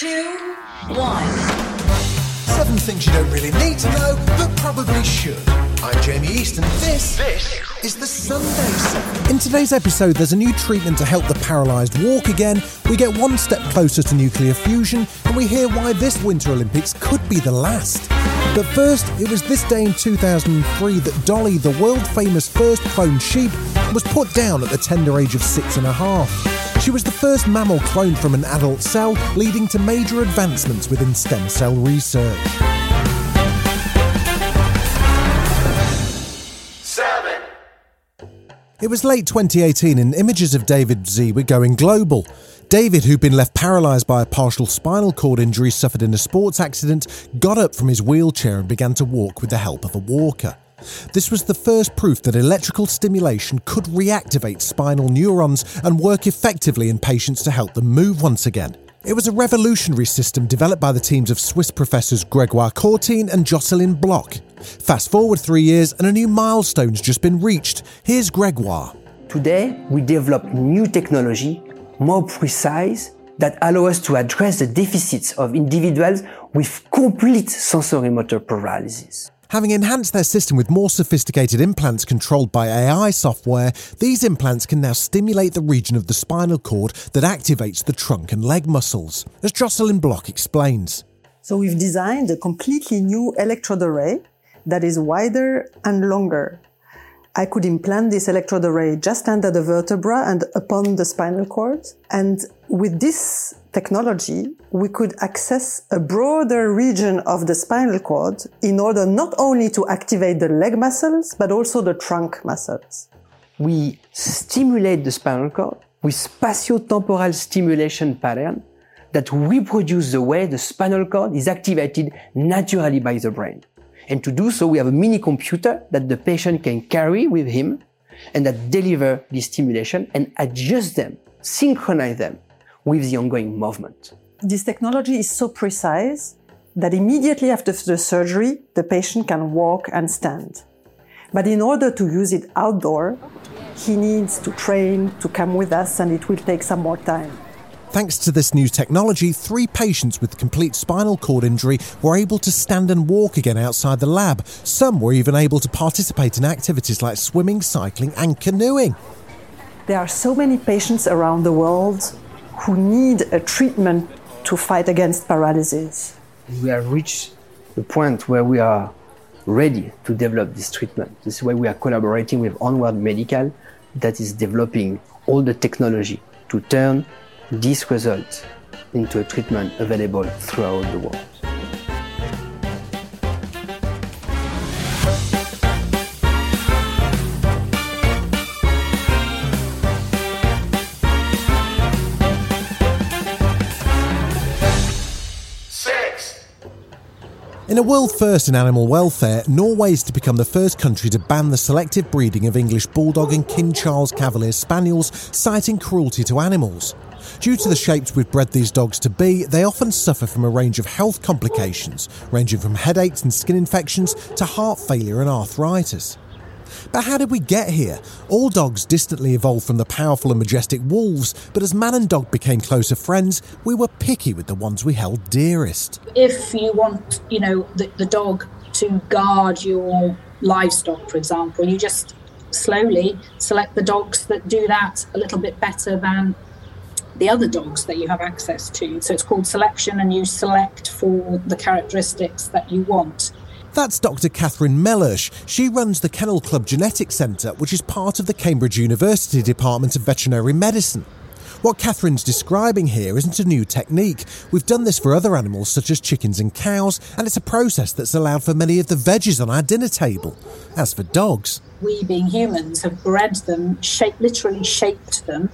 two, one. Seven things you don't really need to know, but probably should. I'm Jamie East, and this, this is the Sunday Seven. In today's episode, there's a new treatment to help the paralysed walk again. We get one step closer to nuclear fusion, and we hear why this Winter Olympics could be the last. But first, it was this day in 2003 that Dolly, the world famous first cloned sheep, was put down at the tender age of six and a half. She was the first mammal cloned from an adult cell, leading to major advancements within stem cell research. Seven. It was late 2018 and images of David Mzee were going global. David, who'd been left paralysed by a partial spinal cord injury suffered in a sports accident, got up from his wheelchair and began to walk with the help of a walker. This was the first proof that electrical stimulation could reactivate spinal neurons and work effectively in patients to help them move once again. It was a revolutionary system developed by the teams of Swiss professors Gregoire Courtine and Jocelyne Bloch. Fast forward three years and a new milestone's just been reached. Here's Gregoire. Today, we develop new technology, more precise, that allow us to address the deficits of individuals with complete sensory-motor paralysis. Having enhanced their system with more sophisticated implants controlled by AI software, these implants can now stimulate the region of the spinal cord that activates the trunk and leg muscles, as Jocelyne Bloch explains. So we've designed a completely new electrode array that is wider and longer. I could implant this electrode array just under the vertebra and upon the spinal cord. And with this technology, we could access a broader region of the spinal cord in order not only to activate the leg muscles, but also the trunk muscles. We stimulate the spinal cord with spatiotemporal stimulation pattern that reproduce the way the spinal cord is activated naturally by the brain. And to do so, we have a mini computer that the patient can carry with him and that deliver the stimulation and adjust them, synchronize them with the ongoing movement. This technology is so precise that immediately after the surgery, the patient can walk and stand. But in order to use it outdoor, he needs to train to come with us and it will take some more time. Thanks to this new technology, three patients with complete spinal cord injury were able to stand and walk again outside the lab. Some were even able to participate in activities like swimming, cycling, and canoeing. There are so many patients around the world who need a treatment to fight against paralysis. We have reached the point where we are ready to develop this treatment. This is why we are collaborating with Onward Medical that is developing all the technology to turn this result into a treatment available throughout the world. In a world first in animal welfare, Norway is to become the first country to ban the selective breeding of English Bulldog and King Charles Cavalier Spaniels, citing cruelty to animals. Due to the shapes we've bred these dogs to be, they often suffer from a range of health complications, ranging from headaches and skin infections to heart failure and arthritis. But how did we get here? All dogs distantly evolved from the powerful and majestic wolves, but as man and dog became closer friends, we were picky with the ones we held dearest. if you want, you know, the, the dog to guard your livestock, for example, you just slowly select the dogs that do that a little bit better than the other dogs that you have access to. So it's called selection, and you select for the characteristics that you want. That's Dr. Cathryn Mellersh. She runs the Kennel Club Genetics Centre, which is part of the Cambridge University Department of Veterinary Medicine. What Cathryn's describing here isn't a new technique. We've done this for other animals such as chickens and cows, and it's a process that's allowed for many of the veggies on our dinner table. As for dogs, we being humans have bred them, shaped, literally shaped them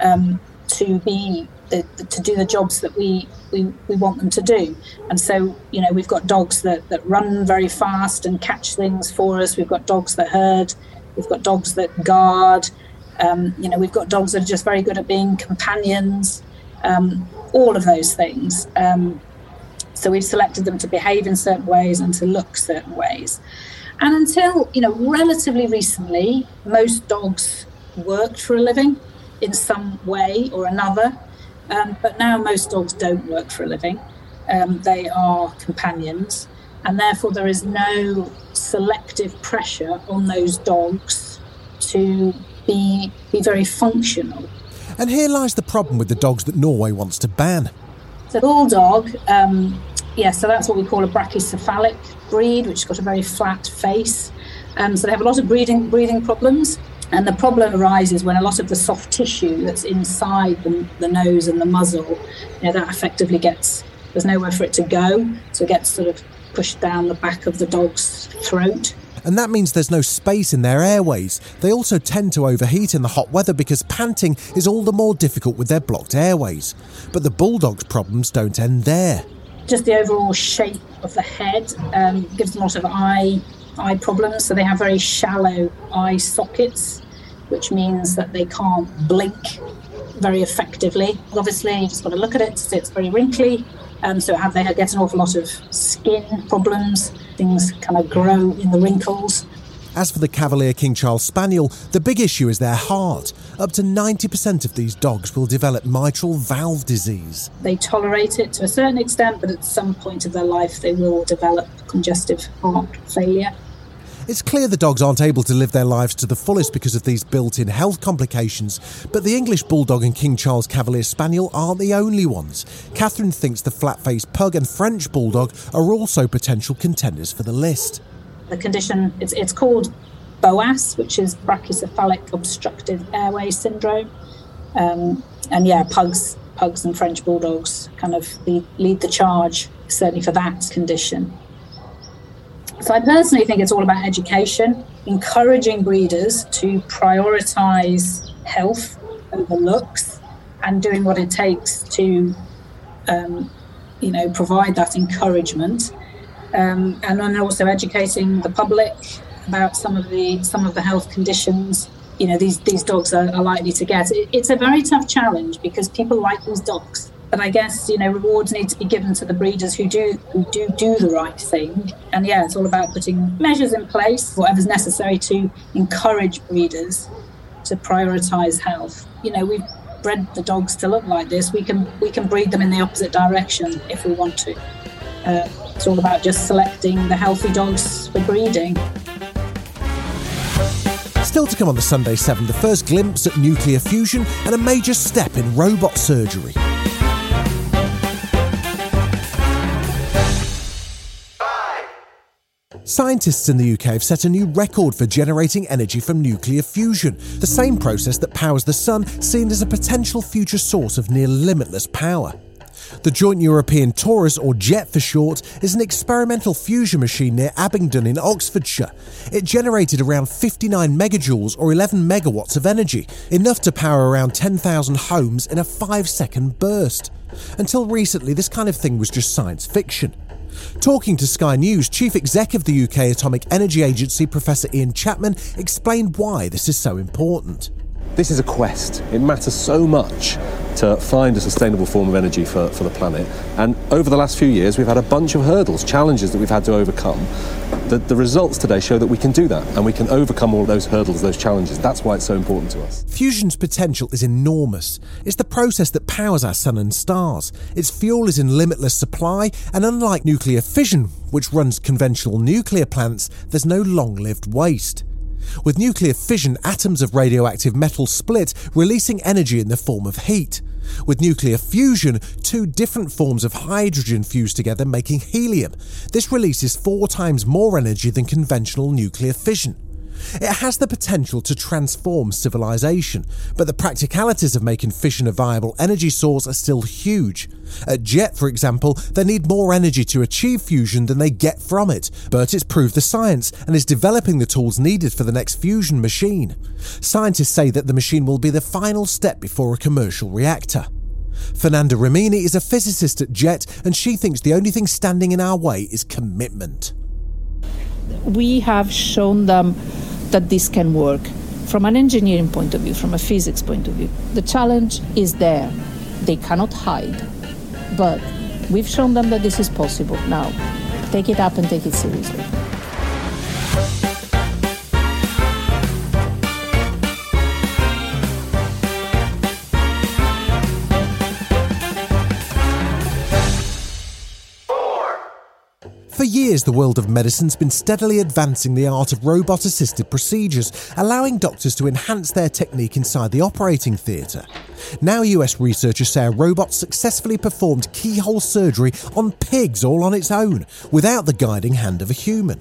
um, to be the, to do the jobs that we, we we want them to do. And so, you know, we've got dogs that, that run very fast and catch things for us. We've got dogs that herd. We've got dogs that guard. Um, you know, we've got dogs that are just very good at being companions. Um, all of those things. Um, so we've selected them to behave in certain ways and to look certain ways. And until, you know, relatively recently, most dogs worked for a living in some way or another. Um, but now most dogs don't work for a living. Um, they are companions, and therefore there is no selective pressure on those dogs to be, be very functional. And here lies the problem with the dogs that Norway wants to ban. The bulldog, um, yeah, so that's what we call a brachycephalic breed, which has got a very flat face. Um, so they have a lot of breathing breathing problems. And the problem arises when a lot of the soft tissue that's inside the, the nose and the muzzle, you know, that effectively gets, there's nowhere for it to go. So it gets sort of pushed down the back of the dog's throat. And that means there's no space in their airways. They also tend to overheat in the hot weather because panting is all the more difficult with their blocked airways. But the bulldog's problems don't end there. Just the overall shape of the head um, gives them a lot of eye eye problems. So they have very shallow eye sockets, which means that they can't blink very effectively. Obviously, you just got to look at it. It's very wrinkly. Um, so have, they get an awful lot of skin problems. Things kind of grow in the wrinkles. As for the Cavalier King Charles Spaniel, the big issue is their heart. Up to 90% of these dogs will develop mitral valve disease. They tolerate it to a certain extent, but at some point of their life, they will develop congestive heart failure. It's clear the dogs aren't able to live their lives to the fullest because of these built in health complications, but the English Bulldog and King Charles Cavalier Spaniel aren't the only ones. Cathryn thinks the flat faced Pug and French Bulldog are also potential contenders for the list. The condition, it's, it's called BOAS, which is brachycephalic obstructive airway syndrome. Um, and yeah, pugs, pugs and French bulldogs kind of lead, lead the charge, certainly for that condition. So I personally think it's all about education, encouraging breeders to prioritize health over looks and doing what it takes to, um, you know, provide that encouragement. Um, and then also educating the public about some of the some of the health conditions you know these these dogs are, are likely to get. It, it's a very tough challenge because people like these dogs but I guess you know rewards need to be given to the breeders who do who do do the right thing. And yeah, it's all about putting measures in place, whatever's necessary to encourage breeders to prioritise health. You know, we've bred the dogs to look like this. We can we can breed them in the opposite direction if we want to. Uh, it's all about just selecting the healthy dogs for breeding. Still to come on the Sunday 7, the first glimpse at nuclear fusion and a major step in robot surgery. Scientists in the UK have set a new record for generating energy from nuclear fusion, the same process that powers the sun, seen as a potential future source of near limitless power. The Joint European Torus, or JET for short, is an experimental fusion machine near Abingdon in Oxfordshire. It generated around 59 megajoules or 11 megawatts of energy, enough to power around 10,000 homes in a 5 second burst. Until recently, this kind of thing was just science fiction. Talking to Sky News, Chief Exec of the UK Atomic Energy Agency, Professor Ian Chapman, explained why this is so important. This is a quest. It matters so much to find a sustainable form of energy for, for the planet. And over the last few years, we've had a bunch of hurdles, challenges that we've had to overcome. The, the results today show that we can do that and we can overcome all those hurdles, those challenges. That's why it's so important to us. Fusion's potential is enormous. It's the process that powers our sun and stars. Its fuel is in limitless supply, and unlike nuclear fission, which runs conventional nuclear plants, there's no long lived waste. With nuclear fission, atoms of radioactive metal split, releasing energy in the form of heat. With nuclear fusion, two different forms of hydrogen fuse together, making helium. This releases four times more energy than conventional nuclear fission. It has the potential to transform civilization, but the practicalities of making fission a viable energy source are still huge. At JET, for example, they need more energy to achieve fusion than they get from it, but it's proved the science and is developing the tools needed for the next fusion machine. Scientists say that the machine will be the final step before a commercial reactor. Fernanda Rimini is a physicist at JET, and she thinks the only thing standing in our way is commitment. We have shown them that this can work from an engineering point of view, from a physics point of view. The challenge is there. They cannot hide. But we've shown them that this is possible. Now, take it up and take it seriously. Years, the world of medicine's been steadily advancing the art of robot assisted procedures, allowing doctors to enhance their technique inside the operating theatre. Now, US researchers say a robot successfully performed keyhole surgery on pigs all on its own, without the guiding hand of a human.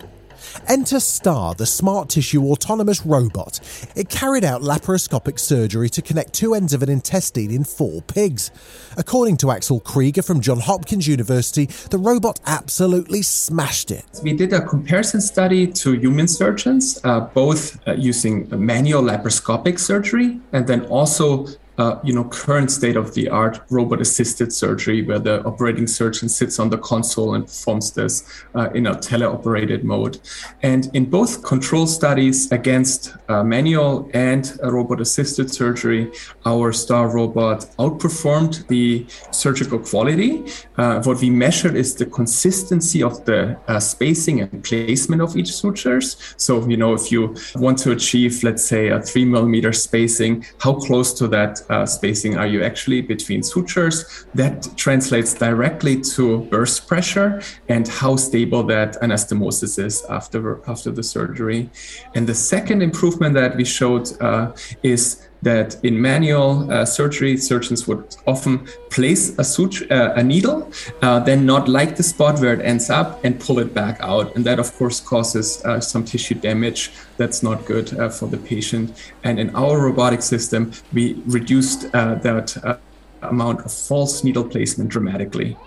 Enter Star, the smart tissue autonomous robot. It carried out laparoscopic surgery to connect two ends of an intestine in four pigs. According to Axel Krieger from Johns Hopkins University, the robot absolutely smashed it. We did a comparison study to human surgeons, uh, both uh, using manual laparoscopic surgery and then also uh, you know, current state of the art robot assisted surgery where the operating surgeon sits on the console and performs this uh, in a teleoperated mode. And in both control studies against uh, manual and robot assisted surgery, our STAR robot outperformed the surgical quality. Uh, what we measured is the consistency of the uh, spacing and placement of each sutures. So, you know, if you want to achieve, let's say, a three millimeter spacing, how close to that uh, spacing are you actually between sutures. That translates directly to burst pressure and how stable that anastomosis is after, after the surgery. And the second improvement that we showed uh, is that in manual uh, surgery, surgeons would often place a, suture, uh, a needle, uh, then not like the spot where it ends up and pull it back out. And that, of course, causes uh, some tissue damage that's not good uh, for the patient. And in our robotic system, we reduced uh, that amount of false needle placement dramatically.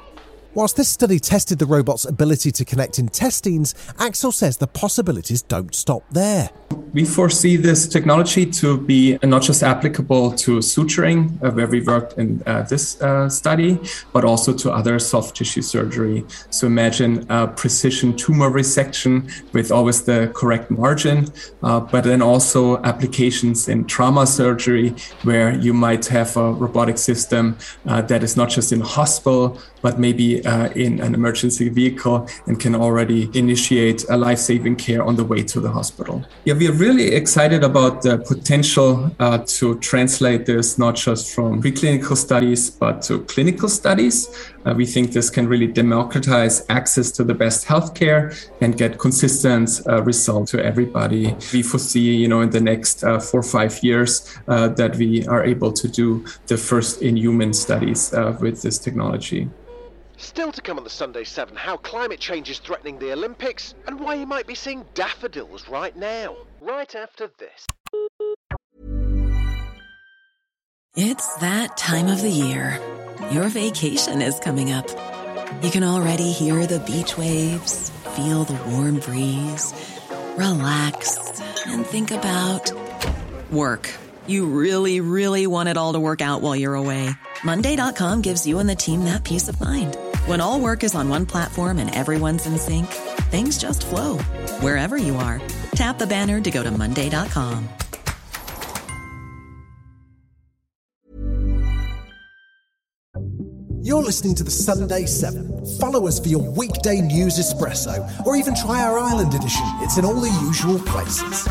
Whilst this study tested the robot's ability to connect intestines, Axel says the possibilities don't stop there. We foresee this technology to be not just applicable to suturing, uh, where we worked in uh, this uh, study, but also to other soft tissue surgery. So imagine a precision tumor resection with always the correct margin, uh, but then also applications in trauma surgery, where you might have a robotic system uh, that is not just in hospital, but maybe uh, in an emergency vehicle and can already initiate a life-saving care on the way to the hospital. Yeah, we are really excited about the potential uh, to translate this not just from preclinical studies but to clinical studies. Uh, we think this can really democratize access to the best healthcare and get consistent uh, results to everybody. We foresee, you know, in the next uh, four or five years uh, that we are able to do the first in human studies uh, with this technology. Still to come on the Sunday 7, how climate change is threatening the Olympics, and why you might be seeing daffodils right now, right after this. It's that time of the year. Your vacation is coming up. You can already hear the beach waves, feel the warm breeze, relax, and think about work. You really, really want it all to work out while you're away. Monday.com gives you and the team that peace of mind. When all work is on one platform and everyone's in sync, things just flow wherever you are. Tap the banner to go to Monday.com. You're listening to the Sunday 7. Follow us for your weekday news espresso, or even try our Ireland edition. It's in all the usual places.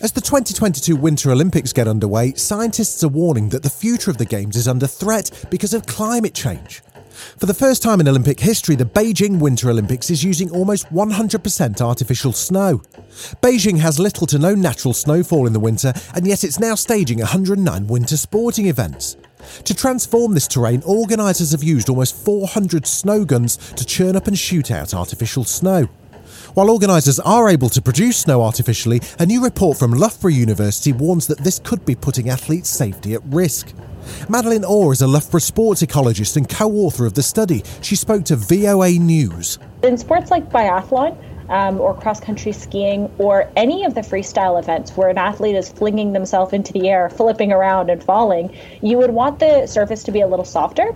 As the 2022 Winter Olympics get underway, scientists are warning that the future of the Games is under threat because of climate change. For the first time in Olympic history, the Beijing Winter Olympics is using almost 100% artificial snow. Beijing has little to no natural snowfall in the winter, and yet it's now staging 109 winter sporting events. To transform this terrain, organisers have used almost 400 snow guns to churn up and shoot out artificial snow. While organisers are able to produce snow artificially, a new report from Loughborough University warns that this could be putting athletes' safety at risk. Madeleine Orr is a Loughborough sports ecologist and co author of the study. She spoke to VOA News. In sports like biathlon, um, or cross country skiing or any of the freestyle events where an athlete is flinging themselves into the air, flipping around and falling, you would want the surface to be a little softer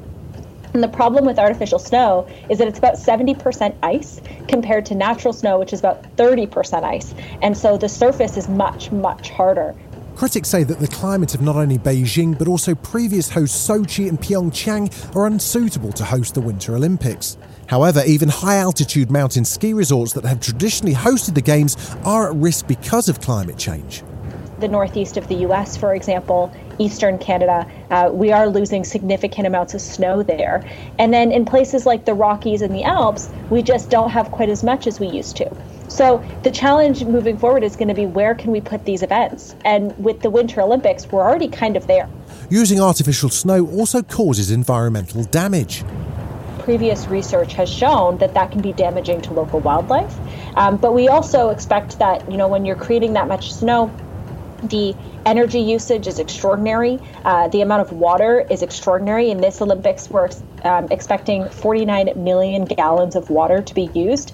and the problem with artificial snow is that it's about 70% ice compared to natural snow, which is about 30% ice. And so the surface is much, much harder. Critics say that the climate of not only Beijing but also previous hosts Sochi and Pyeongchang are unsuitable to host the Winter Olympics. However, even high altitude mountain ski resorts that have traditionally hosted the Games are at risk because of climate change. The northeast of the US, for example, eastern Canada, uh, we are losing significant amounts of snow there. And then in places like the Rockies and the Alps, we just don't have quite as much as we used to. So the challenge moving forward is going to be where can we put these events? And with the Winter Olympics, we're already kind of there. Using artificial snow also causes environmental damage previous research has shown that that can be damaging to local wildlife. Um, but we also expect that, you know, when you're creating that much snow, the energy usage is extraordinary. Uh, the amount of water is extraordinary. In this Olympics, we're um, expecting 49 million gallons of water to be used.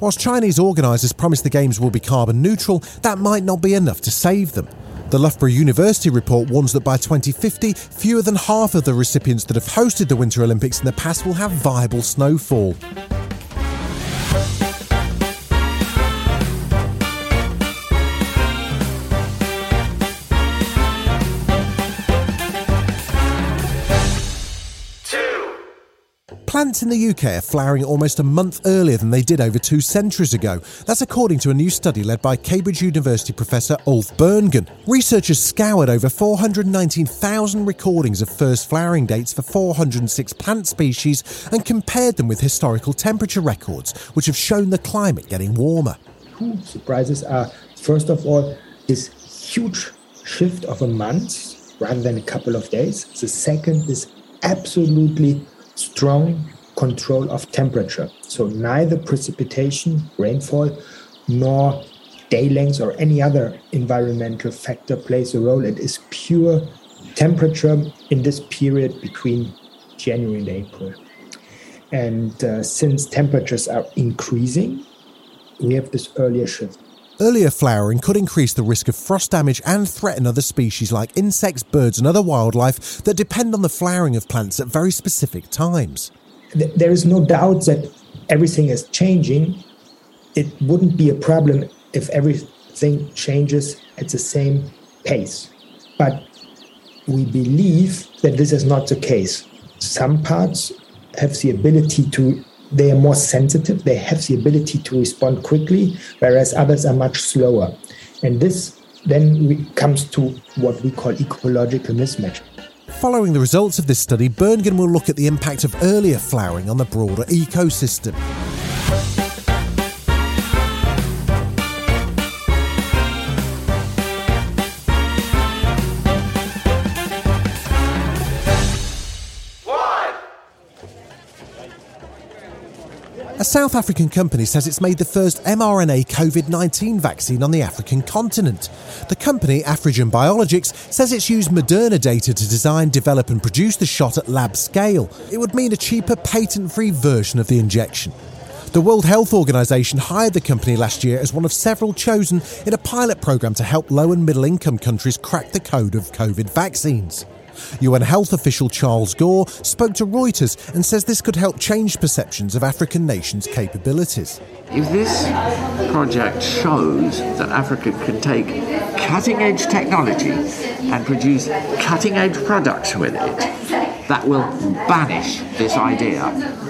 Whilst Chinese organisers promise the Games will be carbon neutral, that might not be enough to save them. The Loughborough University report warns that by 2050, fewer than half of the recipients that have hosted the Winter Olympics in the past will have viable snowfall. Plants in the UK are flowering almost a month earlier than they did over two centuries ago. That's according to a new study led by Cambridge University professor Ulf Buentgen. Researchers scoured over 419,000 recordings of first flowering dates for 406 plant species and compared them with historical temperature records, which have shown the climate getting warmer. Two surprises are first of all, this huge shift of a month rather than a couple of days. The second is absolutely strong control of temperature. So neither precipitation, rainfall, nor day length or any other environmental factor plays a role. It is pure temperature in this period between January and April. And uh, since temperatures are increasing, we have this earlier shift. Earlier flowering could increase the risk of frost damage and threaten other species like insects, birds, and other wildlife that depend on the flowering of plants at very specific times. There is no doubt that everything is changing. It wouldn't be a problem if everything changes at the same pace. But we believe that this is not the case. Some parts have the ability to they are more sensitive, they have the ability to respond quickly, whereas others are much slower. And this then comes to what we call ecological mismatch. Following the results of this study, Buentgen will look at the impact of earlier flowering on the broader ecosystem. South African company says it's made the first mRNA COVID 19 vaccine on the African continent. The company, Afrigen Biologics, says it's used Moderna data to design, develop, and produce the shot at lab scale. It would mean a cheaper, patent free version of the injection. The World Health Organization hired the company last year as one of several chosen in a pilot program to help low and middle income countries crack the code of COVID vaccines. UN health official Charles Gore spoke to Reuters and says this could help change perceptions of African nations' capabilities. If this project shows that Africa can take cutting edge technology and produce cutting edge products with it, that will banish this idea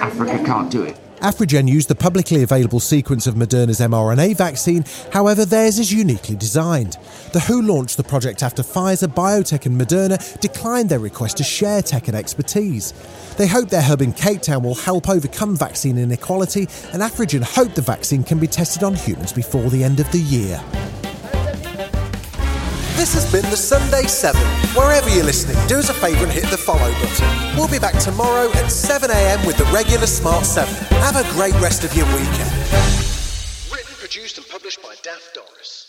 Africa can't do it. Afrigen used the publicly available sequence of Moderna's mRNA vaccine, however, theirs is uniquely designed. The WHO launched the project after Pfizer, BioNTech, and Moderna declined their request to share tech and expertise. They hope their hub in Cape Town will help overcome vaccine inequality, and Afrigen hope the vaccine can be tested on humans before the end of the year. This has been the Sunday 7. Wherever you're listening, do us a favour and hit the follow button. We'll be back tomorrow at 7am with the regular Smart 7. Have a great rest of your weekend. Written, produced, and published by Daft Doris.